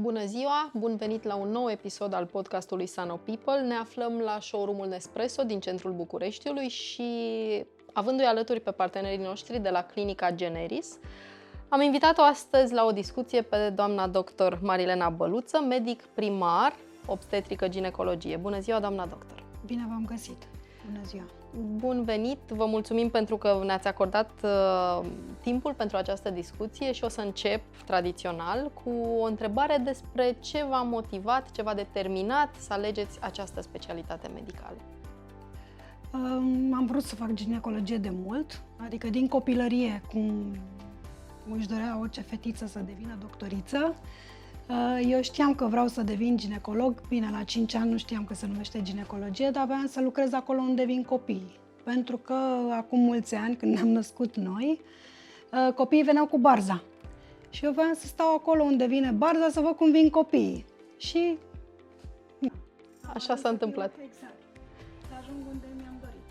Bună ziua! Bun venit la un nou episod al podcastului Sano People. Ne aflăm la showroom-ul Nespresso din centrul Bucureștiului și avându-i alături pe partenerii noștri de la clinica Generis, am invitat-o astăzi la o discuție pe doamna doctor Marilena Băluță, medic primar, obstetrică ginecologie. Bună ziua, doamna doctor! Bine v-am găsit! Bună ziua! Bun venit! Vă mulțumim pentru că ne-ați acordat uh, timpul pentru această discuție și o să încep tradițional cu o întrebare despre ce v-a motivat, ce v-a determinat să alegeți această specialitate medicală. Um, am vrut să fac ginecologie de mult, adică din copilărie, cum își dorea orice fetiță să devină doctoriță. Uh, eu știam că vreau să devin ginecolog, bine, la 5 ani nu știam că se numește ginecologie, dar aveam să lucrez acolo unde vin copiii. Pentru că acum mulți ani, când ne-am născut noi, uh, copiii veneau cu barza. Și eu voiam să stau acolo unde vine barza să văd cum vin copiii. Și... Așa s-a întâmplat. Exact. Să ajung unde mi-am dorit.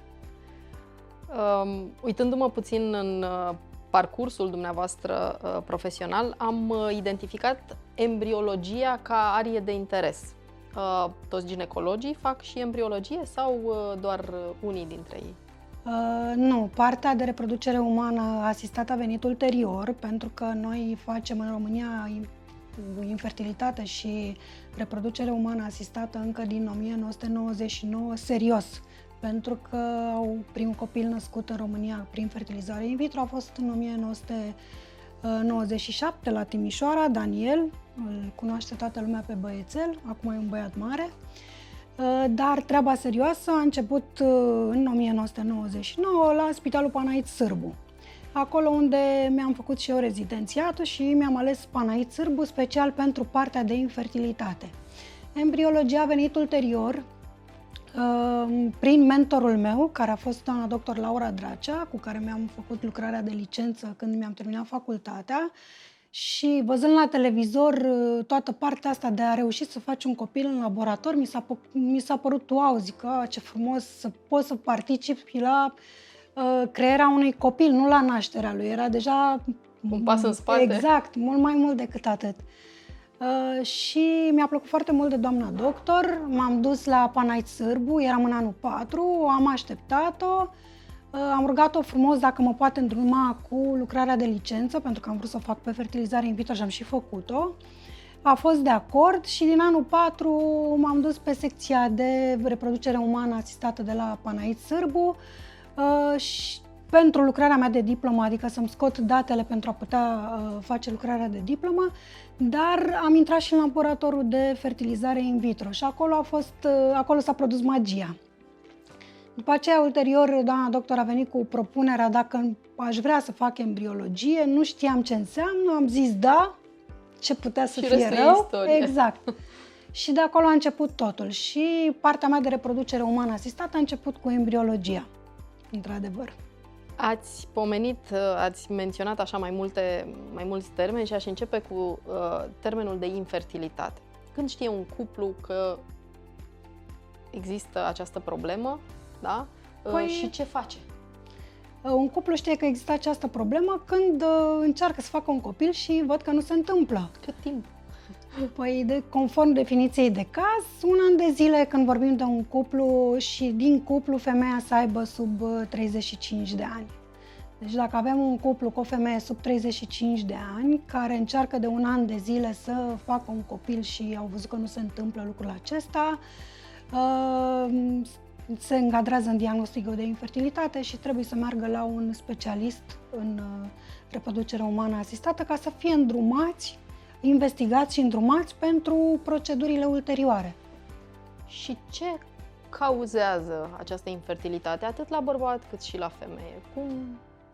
Um, uitându-mă puțin în uh, parcursul dumneavoastră uh, profesional, am uh, identificat embriologia ca arie de interes. Uh, toți ginecologii fac și embriologie sau doar unii dintre ei? Uh, nu, partea de reproducere umană asistată a venit ulterior, pentru că noi facem în România infertilitate și reproducere umană asistată încă din 1999 serios pentru că au primul copil născut în România prin fertilizare in vitro a fost în 1997 la Timișoara, Daniel, îl cunoaște toată lumea pe băiețel, acum e un băiat mare, uh, dar treaba serioasă a început uh, în 1999 la Spitalul Panait Sârbu, acolo unde mi-am făcut și eu rezidențiatul și mi-am ales Panait Sârbu special pentru partea de infertilitate. Embriologia a venit ulterior, prin mentorul meu, care a fost doamna doctor Laura Dracea, cu care mi-am făcut lucrarea de licență când mi-am terminat facultatea, și văzând la televizor uh, toată partea asta de a reuși să faci un copil în laborator, mi s-a, mi s-a părut wow, zic că ce frumos să poți să participi la uh, crearea unui copil, nu la nașterea lui. Era deja... Un pas în spate. Exact, mult mai mult decât atât. Uh, Uh, și mi-a plăcut foarte mult de doamna doctor. M-am dus la Panait Sârbu, eram în anul 4, am așteptat-o. Uh, am rugat-o frumos dacă mă poate îndruma cu lucrarea de licență, pentru că am vrut să o fac pe fertilizare in vitro și am și făcut-o. A fost de acord și din anul 4 m-am dus pe secția de reproducere umană asistată de la Panait Sârbu uh, și pentru lucrarea mea de diplomă, adică să-mi scot datele pentru a putea uh, face lucrarea de diplomă, dar am intrat și în laboratorul de fertilizare in vitro și acolo, a fost, uh, acolo s-a produs magia. După aceea, ulterior, doamna doctor a venit cu propunerea dacă aș vrea să fac embriologie, nu știam ce înseamnă, am zis da, ce putea să și fie rău. Istorie. Exact. și de acolo a început totul. Și partea mea de reproducere umană asistată a început cu embriologia, într-adevăr. Ați pomenit, uh, ați menționat așa mai, multe, mai mulți termeni și aș începe cu uh, termenul de infertilitate. Când știe un cuplu că există această problemă, da? Uh, păi, și ce face? Uh, un cuplu știe că există această problemă când uh, încearcă să facă un copil și văd că nu se întâmplă. Cât timp? Păi, de, conform definiției de caz, un an de zile când vorbim de un cuplu și din cuplu femeia să aibă sub 35 uh, de ani. Deci dacă avem un cuplu cu o femeie sub 35 de ani care încearcă de un an de zile să facă un copil și au văzut că nu se întâmplă lucrul acesta, uh, se încadrează în diagnosticul de infertilitate și trebuie să meargă la un specialist în uh, reproducere umană asistată ca să fie îndrumați investigați și îndrumați pentru procedurile ulterioare. Și ce cauzează această infertilitate, atât la bărbat cât și la femeie? Cum,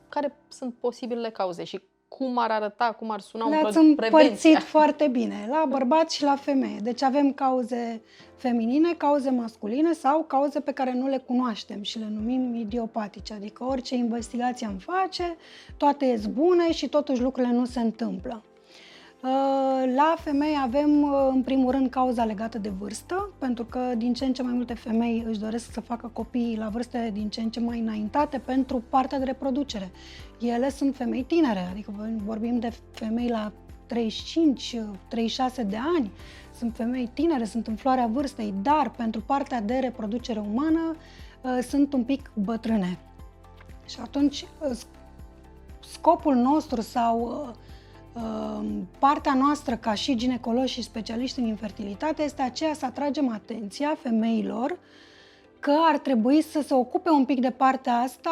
care sunt posibilele cauze și cum ar arăta, cum ar suna Le-ați un produs împărțit foarte bine, la bărbați și la femeie. Deci avem cauze feminine, cauze masculine sau cauze pe care nu le cunoaștem și le numim idiopatice. Adică orice investigație am face, toate ies bune și totuși lucrurile nu se întâmplă. Uh, la femei avem, uh, în primul rând, cauza legată de vârstă, pentru că din ce în ce mai multe femei își doresc să facă copii la vârste din ce în ce mai înaintate pentru partea de reproducere. Ele sunt femei tinere, adică vorbim de femei la 35-36 de ani, sunt femei tinere, sunt în floarea vârstei, dar pentru partea de reproducere umană uh, sunt un pic bătrâne. Și atunci scopul nostru sau Ehm, partea noastră ca și ginecologi și specialiști în infertilitate este aceea să atragem atenția femeilor că ar trebui să se ocupe un pic de partea asta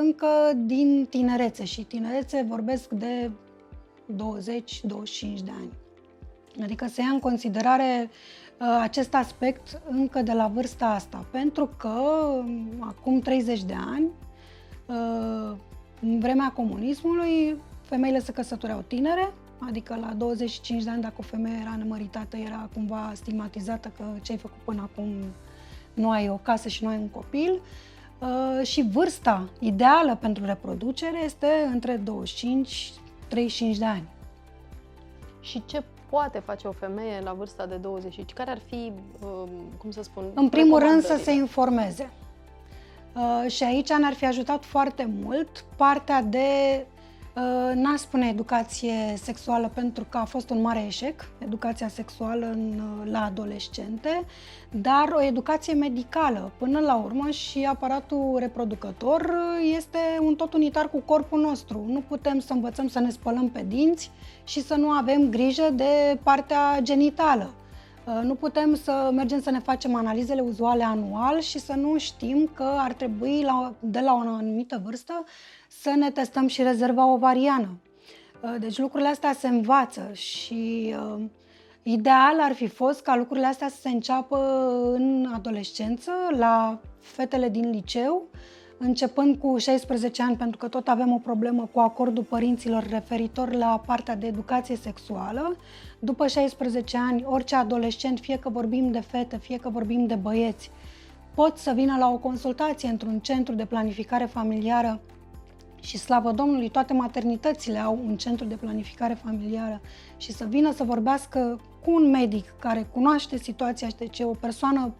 încă din tinerețe și tinerețe vorbesc de 20-25 de ani. Adică să ia în considerare uh, acest aspect încă de la vârsta asta, pentru că acum 30 de ani, uh, în vremea comunismului, femeile se căsătoreau tinere, adică la 25 de ani dacă o femeie era nemăritată era cumva stigmatizată că ce ai făcut până acum nu ai o casă și nu ai un copil. Uh, și vârsta ideală pentru reproducere este între 25-35 de ani. Și ce poate face o femeie la vârsta de 25? Care ar fi, uh, cum să spun, În primul rând să se informeze. Uh, și aici ne-ar fi ajutat foarte mult partea de Uh, n-aș spune educație sexuală pentru că a fost un mare eșec, educația sexuală în, uh, la adolescente, dar o educație medicală. Până la urmă și aparatul reproducător uh, este un tot unitar cu corpul nostru. Nu putem să învățăm să ne spălăm pe dinți și să nu avem grijă de partea genitală. Nu putem să mergem să ne facem analizele uzuale anual și să nu știm că ar trebui la, de la o anumită vârstă să ne testăm și rezerva ovariană. Uh, deci lucrurile astea se învață și uh, ideal ar fi fost ca lucrurile astea să se înceapă în adolescență, la fetele din liceu, începând cu 16 ani, pentru că tot avem o problemă cu acordul părinților referitor la partea de educație sexuală. După 16 ani, orice adolescent, fie că vorbim de fete, fie că vorbim de băieți, pot să vină la o consultație într-un centru de planificare familiară și slavă Domnului, toate maternitățile au un centru de planificare familiară și să vină să vorbească cu un medic care cunoaște situația și deci o persoană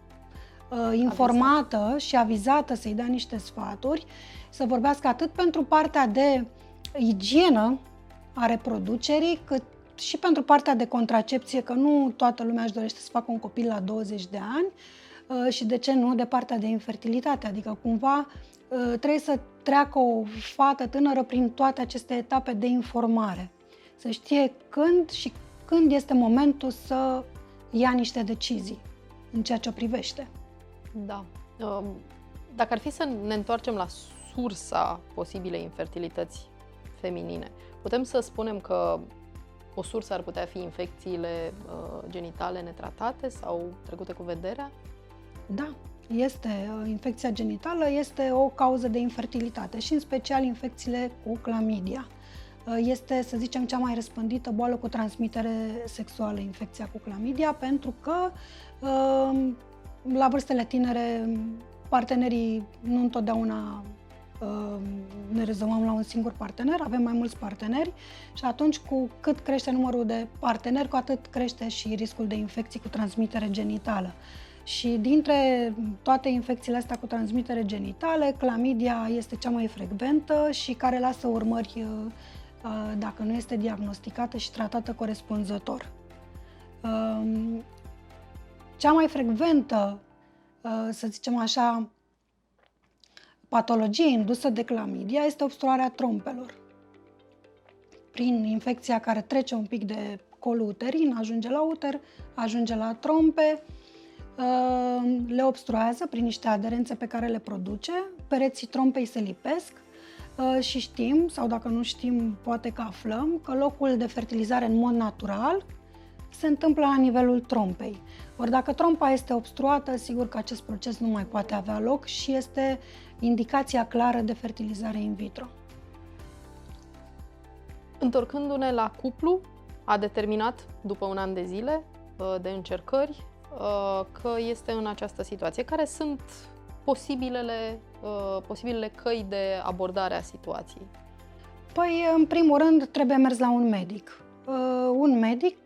uh, informată Avizat. și avizată să-i dea niște sfaturi, să vorbească atât pentru partea de igienă a reproducerii, cât și pentru partea de contracepție, că nu toată lumea își dorește să facă un copil la 20 de ani, uh, și de ce nu de partea de infertilitate, adică cumva uh, trebuie să treacă o fată tânără prin toate aceste etape de informare. Să știe când și când este momentul să ia niște decizii în ceea ce o privește. Da. Um, dacă ar fi să ne întoarcem la sursa posibilei infertilități feminine, putem să spunem că o sursă ar putea fi infecțiile uh, genitale netratate sau trecute cu vederea? Da, este uh, infecția genitală, este o cauză de infertilitate și în special infecțiile cu clamidia. Uh, este, să zicem, cea mai răspândită boală cu transmitere sexuală, infecția cu clamidia, pentru că uh, la vârstele tinere partenerii nu întotdeauna ne rezumăm la un singur partener, avem mai mulți parteneri și atunci cu cât crește numărul de parteneri, cu atât crește și riscul de infecții cu transmitere genitală. Și dintre toate infecțiile astea cu transmitere genitale, clamidia este cea mai frecventă și care lasă urmări uh, uh, dacă nu este diagnosticată și tratată corespunzător. Um, cea mai frecventă, uh, să zicem așa, patologie indusă de clamidia este obstruarea trompelor. Prin infecția care trece un pic de colul uterin, ajunge la uter, ajunge la trompe, Ehm, le obstruează prin niște aderențe pe care le produce, pereții trompei se lipesc ehm, și știm, sau dacă nu știm, poate că aflăm, că locul de fertilizare în mod natural se întâmplă la nivelul trompei. Ori dacă trompa este obstruată, sigur că acest proces nu mai poate avea loc și este indicația clară de fertilizare in vitro. Întorcându-ne la cuplu, a determinat, după un an de zile uh, de încercări, uh, că este în această situație. Care sunt posibilele, uh, posibilele căi de abordare a situației? Păi, în primul rând, trebuie mers la un medic. Un medic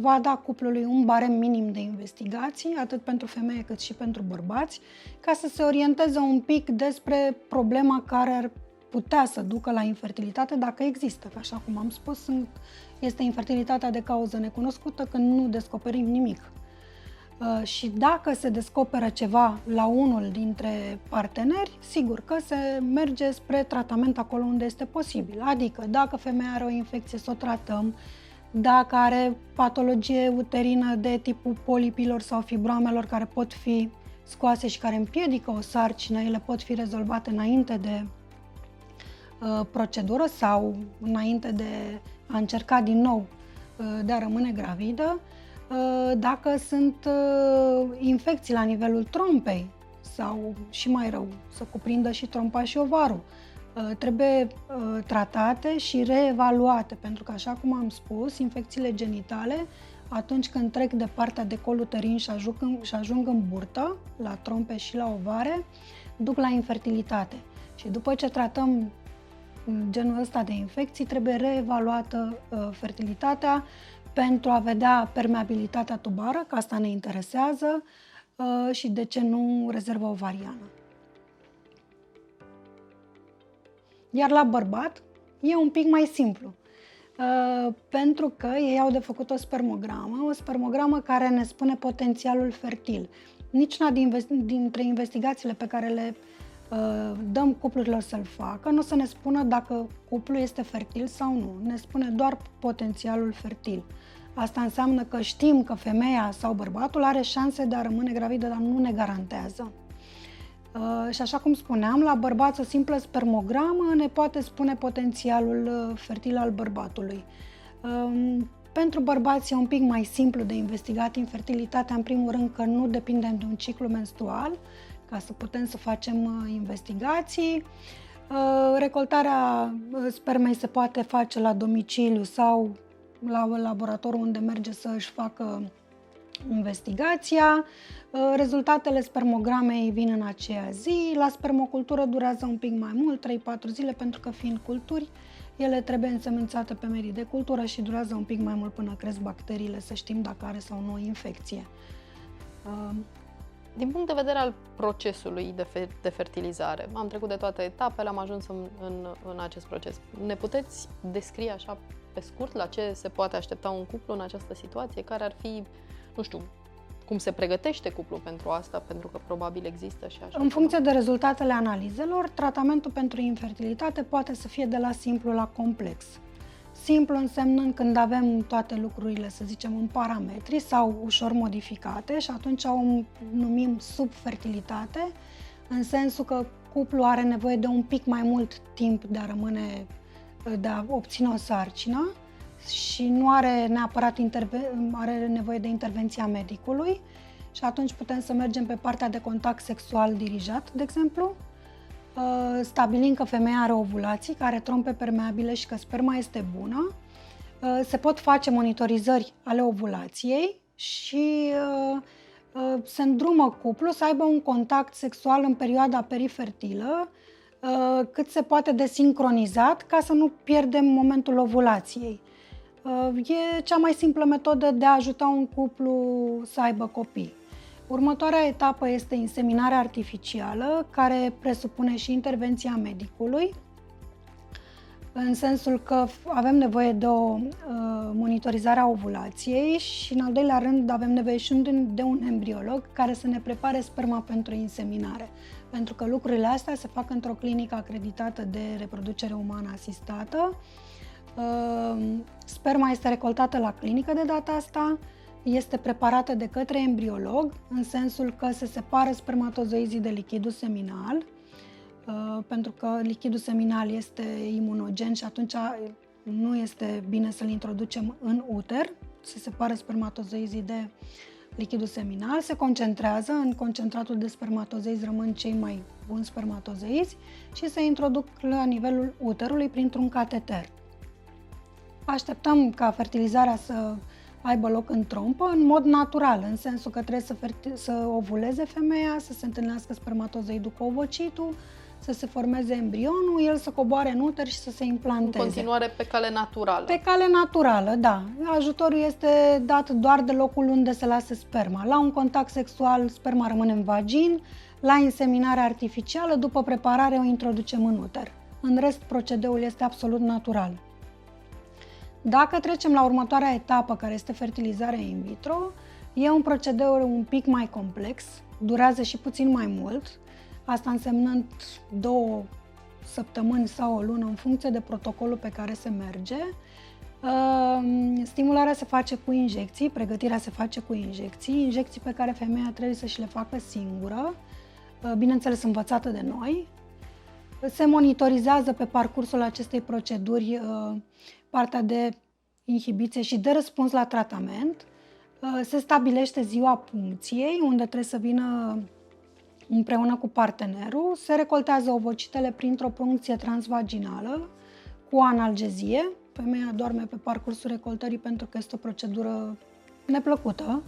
va da cuplului un barem minim de investigații, atât pentru femeie cât și pentru bărbați, ca să se orienteze un pic despre problema care ar putea să ducă la infertilitate dacă există. Că așa cum am spus, este infertilitatea de cauză necunoscută când nu descoperim nimic. Uh, și dacă se descoperă ceva la unul dintre parteneri, sigur că se merge spre tratament acolo unde este posibil. Adică dacă femeia are o infecție, să o tratăm, dacă are patologie uterină de tipul polipilor sau fibroamelor care pot fi scoase și care împiedică o sarcină, ele pot fi rezolvate înainte de uh, procedură sau înainte de a încerca din nou uh, de a rămâne gravidă. Uh, dacă sunt uh, infecții la nivelul trompei sau și mai rău, să cuprindă și trompa și ovarul, uh, trebuie tratate și reevaluate, pentru că, așa cum am spus, infecțiile genitale, atunci când trec de partea de col uterin și ajung, în, și ajung în burtă, la trompe și la ovare, duc la infertilitate. Și după ce tratăm genul ăsta de infecții, trebuie reevaluată fertilitatea, pentru a vedea permeabilitatea tubară, că asta ne interesează, uh, și de ce nu rezervă ovariană. Iar la bărbat e un pic mai simplu, uh, pentru că ei au de făcut o spermogramă, o spermogramă care ne spune potențialul fertil. Niciuna dintre investigațiile pe care le uh, dăm cuplurilor să-l facă, nu o să ne spună dacă cuplul este fertil sau nu. Ne spune doar potențialul fertil. Asta înseamnă că știm că femeia sau bărbatul are șanse de a rămâne gravidă, dar nu ne garantează. Uh, și așa cum spuneam, la bărbați o simplă spermogramă ne poate spune potențialul uh, fertil al bărbatului. Uh, pentru bărbați e un pic mai simplu de investigat infertilitatea, în primul rând că nu depindem de un ciclu menstrual, ca să putem să facem uh, investigații. Uh, recoltarea uh, spermei se poate face la domiciliu sau la laboratorul unde merge să își facă investigația. Uh, rezultatele spermogramei vin în aceea zi. La spermocultură durează un pic mai mult, 3-4 zile, pentru că fiind culturi, ele trebuie însemânțate pe merii de cultură și durează un pic mai mult până cresc bacteriile, să știm dacă are sau nu o infecție. Uh, din punct de vedere al procesului de, fe- de fertilizare, am trecut de toate etapele, am ajuns în, în, în acest proces. Ne puteți descrie așa pe scurt la ce se poate aștepta un cuplu în această situație? Care ar fi, nu știu, cum se pregătește cuplul pentru asta, pentru că probabil există și așa. În funcție de rezultatele analizelor, tratamentul pentru infertilitate poate să fie de la simplu la complex. Simplu însemnând când avem toate lucrurile, să zicem, în parametri sau ușor modificate și atunci o numim subfertilitate, în sensul că cuplul are nevoie de un pic mai mult timp de a rămâne, de a obține o sarcină și nu are neapărat interve- are nevoie de intervenția medicului și atunci putem să mergem pe partea de contact sexual dirijat, de exemplu, Uh, stabilind că femeia are ovulații, că are trompe permeabile și că sperma este bună, uh, se pot face monitorizări ale ovulației și uh, se îndrumă cuplu să aibă un contact sexual în perioada perifertilă cât se poate de sincronizat ca să nu pierdem momentul ovulației. E cea mai simplă metodă de a ajuta un cuplu să aibă copii. Următoarea etapă este inseminarea artificială, care presupune și intervenția medicului, în sensul că avem nevoie de o uh, monitorizare a ovulației și, în al doilea rând, avem nevoie și de un embriolog care să ne prepare sperma pentru inseminare. Pentru că lucrurile astea se fac într-o clinică acreditată de reproducere umană asistată. Uh, sperma este recoltată la clinică de data asta, este preparată de către embriolog, în sensul că se separă spermatozoizii de lichidul seminal, uh, pentru că lichidul seminal este imunogen și atunci nu este bine să-l introducem în uter, se separă spermatozoizii de lichidul seminal, se concentrează, în concentratul de spermatozoizi rămân cei mai buni spermatozoizi și se introduc la nivelul uterului printr-un cateter. Așteptăm ca fertilizarea să aibă loc în trompă în mod natural, în sensul că trebuie să, ferti- să ovuleze femeia, să se întâlnească spermatozoidul cu ovocitul, să se formeze embrionul, el să coboare în uter și să se implanteze. În continuare pe cale naturală. Pe cale naturală, da. Ajutorul este dat doar de locul unde se lasă sperma. La un contact sexual, sperma rămâne în vagin, la inseminare artificială, după preparare, o introducem în uter. În rest, procedeul este absolut natural. Dacă trecem la următoarea etapă, care este fertilizarea in vitro, e un procedeu un pic mai complex, durează și puțin mai mult, asta însemnând două săptămâni sau o lună în funcție de protocolul pe care se merge. Ehm, stimularea se face cu injecții, pregătirea se face cu injecții, injecții pe care femeia trebuie să și le facă singură, ehm, bineînțeles învățată de noi. Se monitorizează pe parcursul acestei proceduri ehm, partea de inhibiție și de răspuns la tratament. Se stabilește ziua puncției, unde trebuie să vină împreună cu partenerul, se recoltează ovocitele printr-o puncție transvaginală cu analgezie. Femeia doarme pe parcursul recoltării pentru că este o procedură neplăcută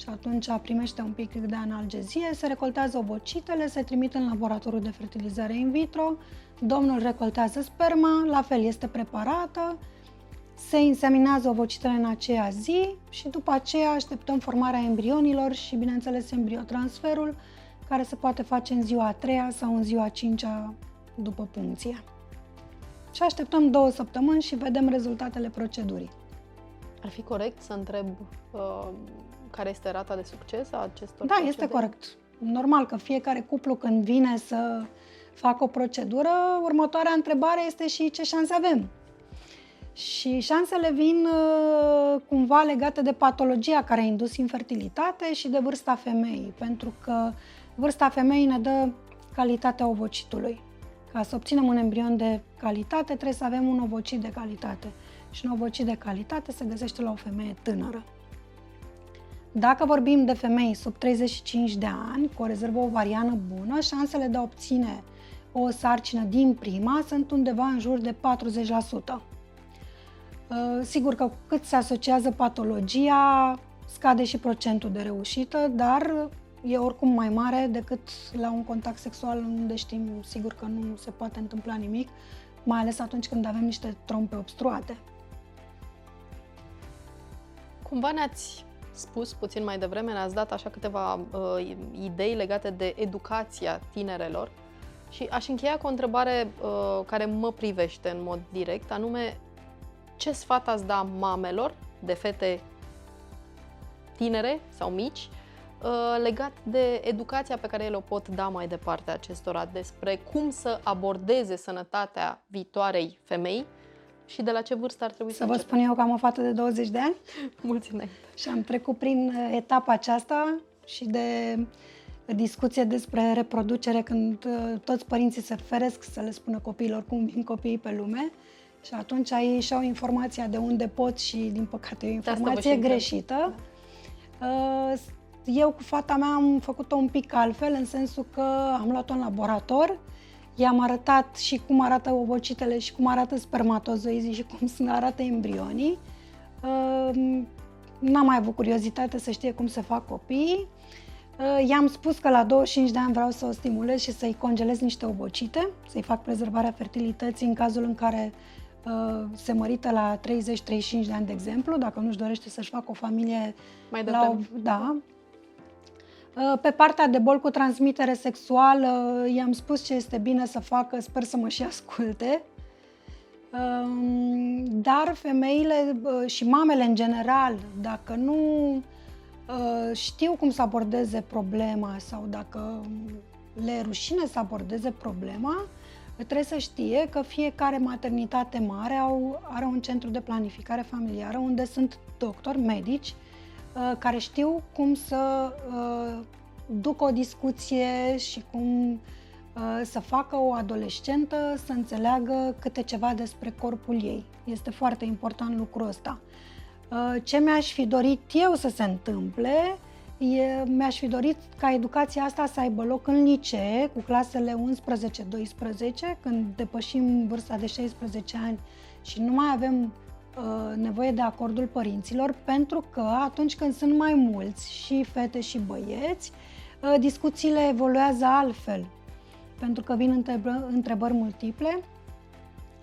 și atunci primește un pic de analgezie, se recoltează ovocitele, se trimit în laboratorul de fertilizare in vitro, domnul recoltează sperma, la fel este preparată, se inseminează ovocitele în aceea zi și după aceea așteptăm formarea embrionilor și, bineînțeles, embriotransferul, care se poate face în ziua a treia sau în ziua a cincea după puncție. Și așteptăm două săptămâni și vedem rezultatele procedurii. Ar fi corect să întreb uh, care este rata de succes a acestor Da, proceduri? este corect. Normal că fiecare cuplu când vine să facă o procedură, următoarea întrebare este și ce șanse avem. Și șansele vin uh, cumva legate de patologia care a indus infertilitate și de vârsta femeii, pentru că vârsta femeii ne dă calitatea ovocitului. Ca să obținem un embrion de calitate, trebuie să avem un ovocit de calitate. Și un ovocit de calitate se găsește la o femeie tânără. Dacă vorbim de femei sub 35 de ani, cu o rezervă ovariană bună, șansele de a obține o sarcină din prima sunt undeva în jur de 40%. Uh, sigur că cât se asociază patologia, scade și procentul de reușită, dar e oricum mai mare decât la un contact sexual unde știm sigur că nu se poate întâmpla nimic, mai ales atunci când avem niște trompe obstruate. Cumva ne-ați spus puțin mai devreme, ne-ați dat așa câteva uh, idei legate de educația tinerelor. Și aș încheia cu o întrebare uh, care mă privește în mod direct, anume ce sfat ați da mamelor de fete tinere sau mici uh, legat de educația pe care ele o pot da mai departe acestora despre cum să abordeze sănătatea viitoarei femei și de la ce vârstă ar trebui să Să vă spun eu că am o fată de 20 de ani Mulți înainte. și am trecut prin uh, etapa aceasta și de discuție despre reproducere când uh, toți părinții se feresc să le spună copiilor cum vin copiii pe lume și atunci ei și-au informația de unde pot și, din păcate, e o informație greșită. Uh, eu cu fata mea am făcut-o un pic altfel, în sensul că am luat-o în laborator, i-am arătat și cum arată ovocitele și cum arată spermatozoizii și cum arată embrionii. Uh, n-am mai avut curiozitate să știe cum se fac copiii. Uh, i-am spus că la 25 de ani vreau să o stimulez și să-i congelez niște ovocite, să-i fac prezervarea fertilității în cazul în care Uh, se mărită la 30-35 de ani, de exemplu, dacă nu-și dorește să-și facă o familie Mai la o, da. Uh, pe partea de bol cu transmitere sexuală, i-am spus ce este bine să facă, sper să mă și asculte. Um, dar femeile uh, și mamele în general, dacă nu știu cum să abordeze problema sau dacă le e rușine să abordeze problema, trebuie să știe că fiecare maternitate mare au, are un centru de planificare familiară unde sunt doctori, medici, uh, care știu cum să uh, ducă o discuție și cum uh, să facă o adolescentă să înțeleagă câte ceva despre corpul ei. Este foarte important lucrul ăsta. Ce mi-aș fi dorit eu să se întâmple E, mi-aș fi dorit ca educația asta să aibă loc în licee, cu clasele 11-12, când depășim vârsta de 16 ani și nu mai avem uh, nevoie de acordul părinților pentru că atunci când sunt mai mulți și fete și băieți, uh, discuțiile evoluează altfel pentru că vin întrebări multiple,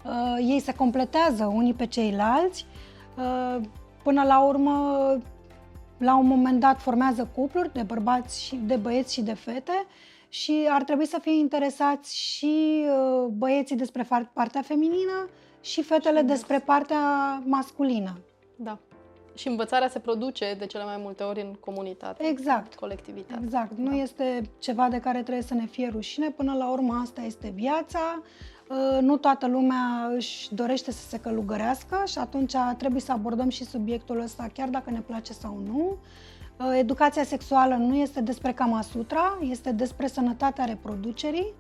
uh, ei se completează unii pe ceilalți, până la urmă la un moment dat formează cupluri de bărbați și de băieți și de fete și ar trebui să fie interesați și uh, băieții despre partea feminină și fetele și despre partea masculină. Da. Și învățarea se produce de cele mai multe ori în comunitate. Exact. Colectivitate. Exact. Da. Nu este ceva de care trebuie să ne fie rușine. Până la urmă, asta este viața. Uh, nu toată lumea își dorește să se călugărească și atunci trebuie să abordăm și subiectul ăsta, chiar dacă ne place sau nu. Uh, educația sexuală nu este despre Kama Sutra, este despre sănătatea reproducerii.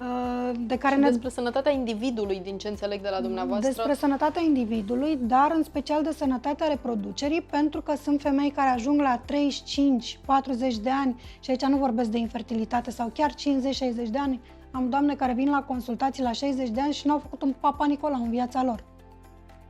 Uh, de care și ne... despre sănătatea individului, din ce înțeleg de la dumneavoastră. Despre sănătatea individului, dar în special de sănătatea reproducerii, pentru că sunt femei care ajung la 35-40 de ani și aici nu vorbesc de infertilitate sau chiar 50-60 de ani. Am doamne care vin la consultații la 60 de ani și n-au făcut un papa Nicola în viața lor.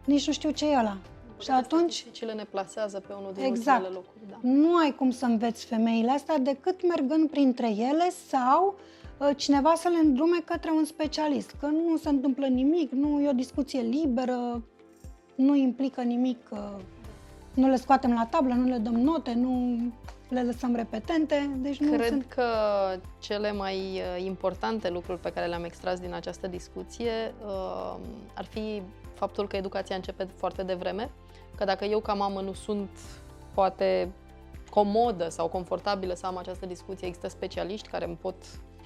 Nici nu știu ce e ăla. Și atunci... ce le ne plasează pe unul din exact. locuri. Da. Nu ai cum să înveți femeile astea decât mergând printre ele sau uh, cineva să le îndrume către un specialist. Că nu se întâmplă nimic, nu e o discuție liberă, nu implică nimic, uh, nu le scoatem la tablă, nu le dăm note, nu le lăsăm repetente. Deci nu Cred sunt... că cele mai uh, importante lucruri pe care le-am extras din această discuție uh, ar fi faptul că educația începe foarte devreme, că dacă eu ca mamă nu sunt poate comodă sau confortabilă să am această discuție, există specialiști care îmi pot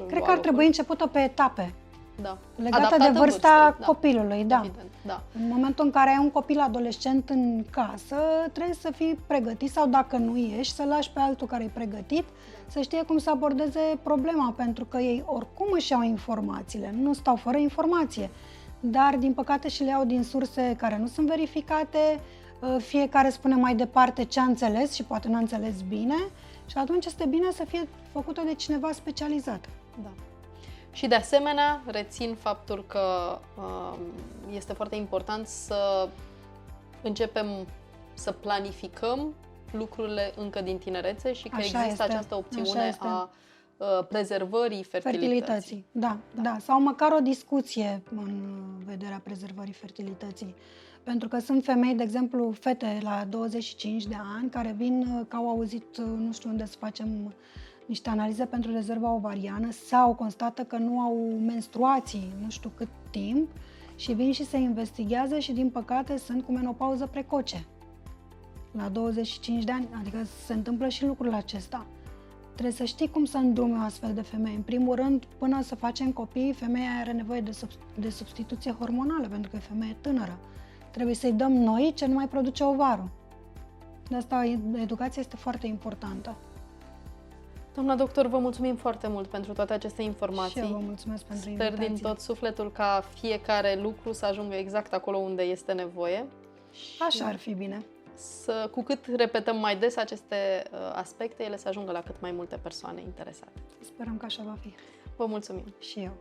Cred că ar trebui începută pe etape. Da. Legată Adaptată de vârsta vârstei, da. copilului, da. Evident, da. În momentul în care ai un copil adolescent în casă, trebuie să fii pregătit sau dacă nu ești, să lași pe altul care e pregătit, să știe cum să abordeze problema, pentru că ei oricum își iau informațiile, nu stau fără informație. Dar, din păcate, și le iau din surse care nu sunt verificate, Uh, fiecare spune mai departe ce a înțeles și poate nu a înțeles bine și atunci este bine să fie făcută de cineva specializat. Da. Și de asemenea, rețin faptul că uh, este foarte important să începem să planificăm lucrurile încă din tinerețe și că Așa există este. această opțiune a uh, prezervării fertilității. fertilității. Da, da, da. Sau măcar o discuție în vederea prezervării fertilității. Pentru că sunt femei, de exemplu, fete la 25 de ani, care vin uh, că au auzit, uh, nu știu unde să facem niște analize pentru rezerva ovariană sau constată că nu au menstruații nu știu cât timp și vin și se investigează și din păcate sunt cu menopauză precoce. La 25 de ani, adică se întâmplă și lucrul acesta. Trebuie să știi cum să îndrume o astfel de femeie. În primul rând, până să facem copii, femeia are nevoie de, sub, de substituție hormonală, pentru că e femeie tânără. Trebuie să-i dăm noi ce nu mai produce ovarul. De asta educația este foarte importantă. Doamna doctor, vă mulțumim foarte mult pentru toate aceste informații. Și eu vă mulțumesc pentru Sper invitație. din tot sufletul ca fiecare lucru să ajungă exact acolo unde este nevoie. Așa ar fi bine. Să, cu cât repetăm mai des aceste uh, aspecte, ele să ajungă la cât mai multe persoane interesate. Sperăm că așa va fi. Vă mulțumim. Și eu.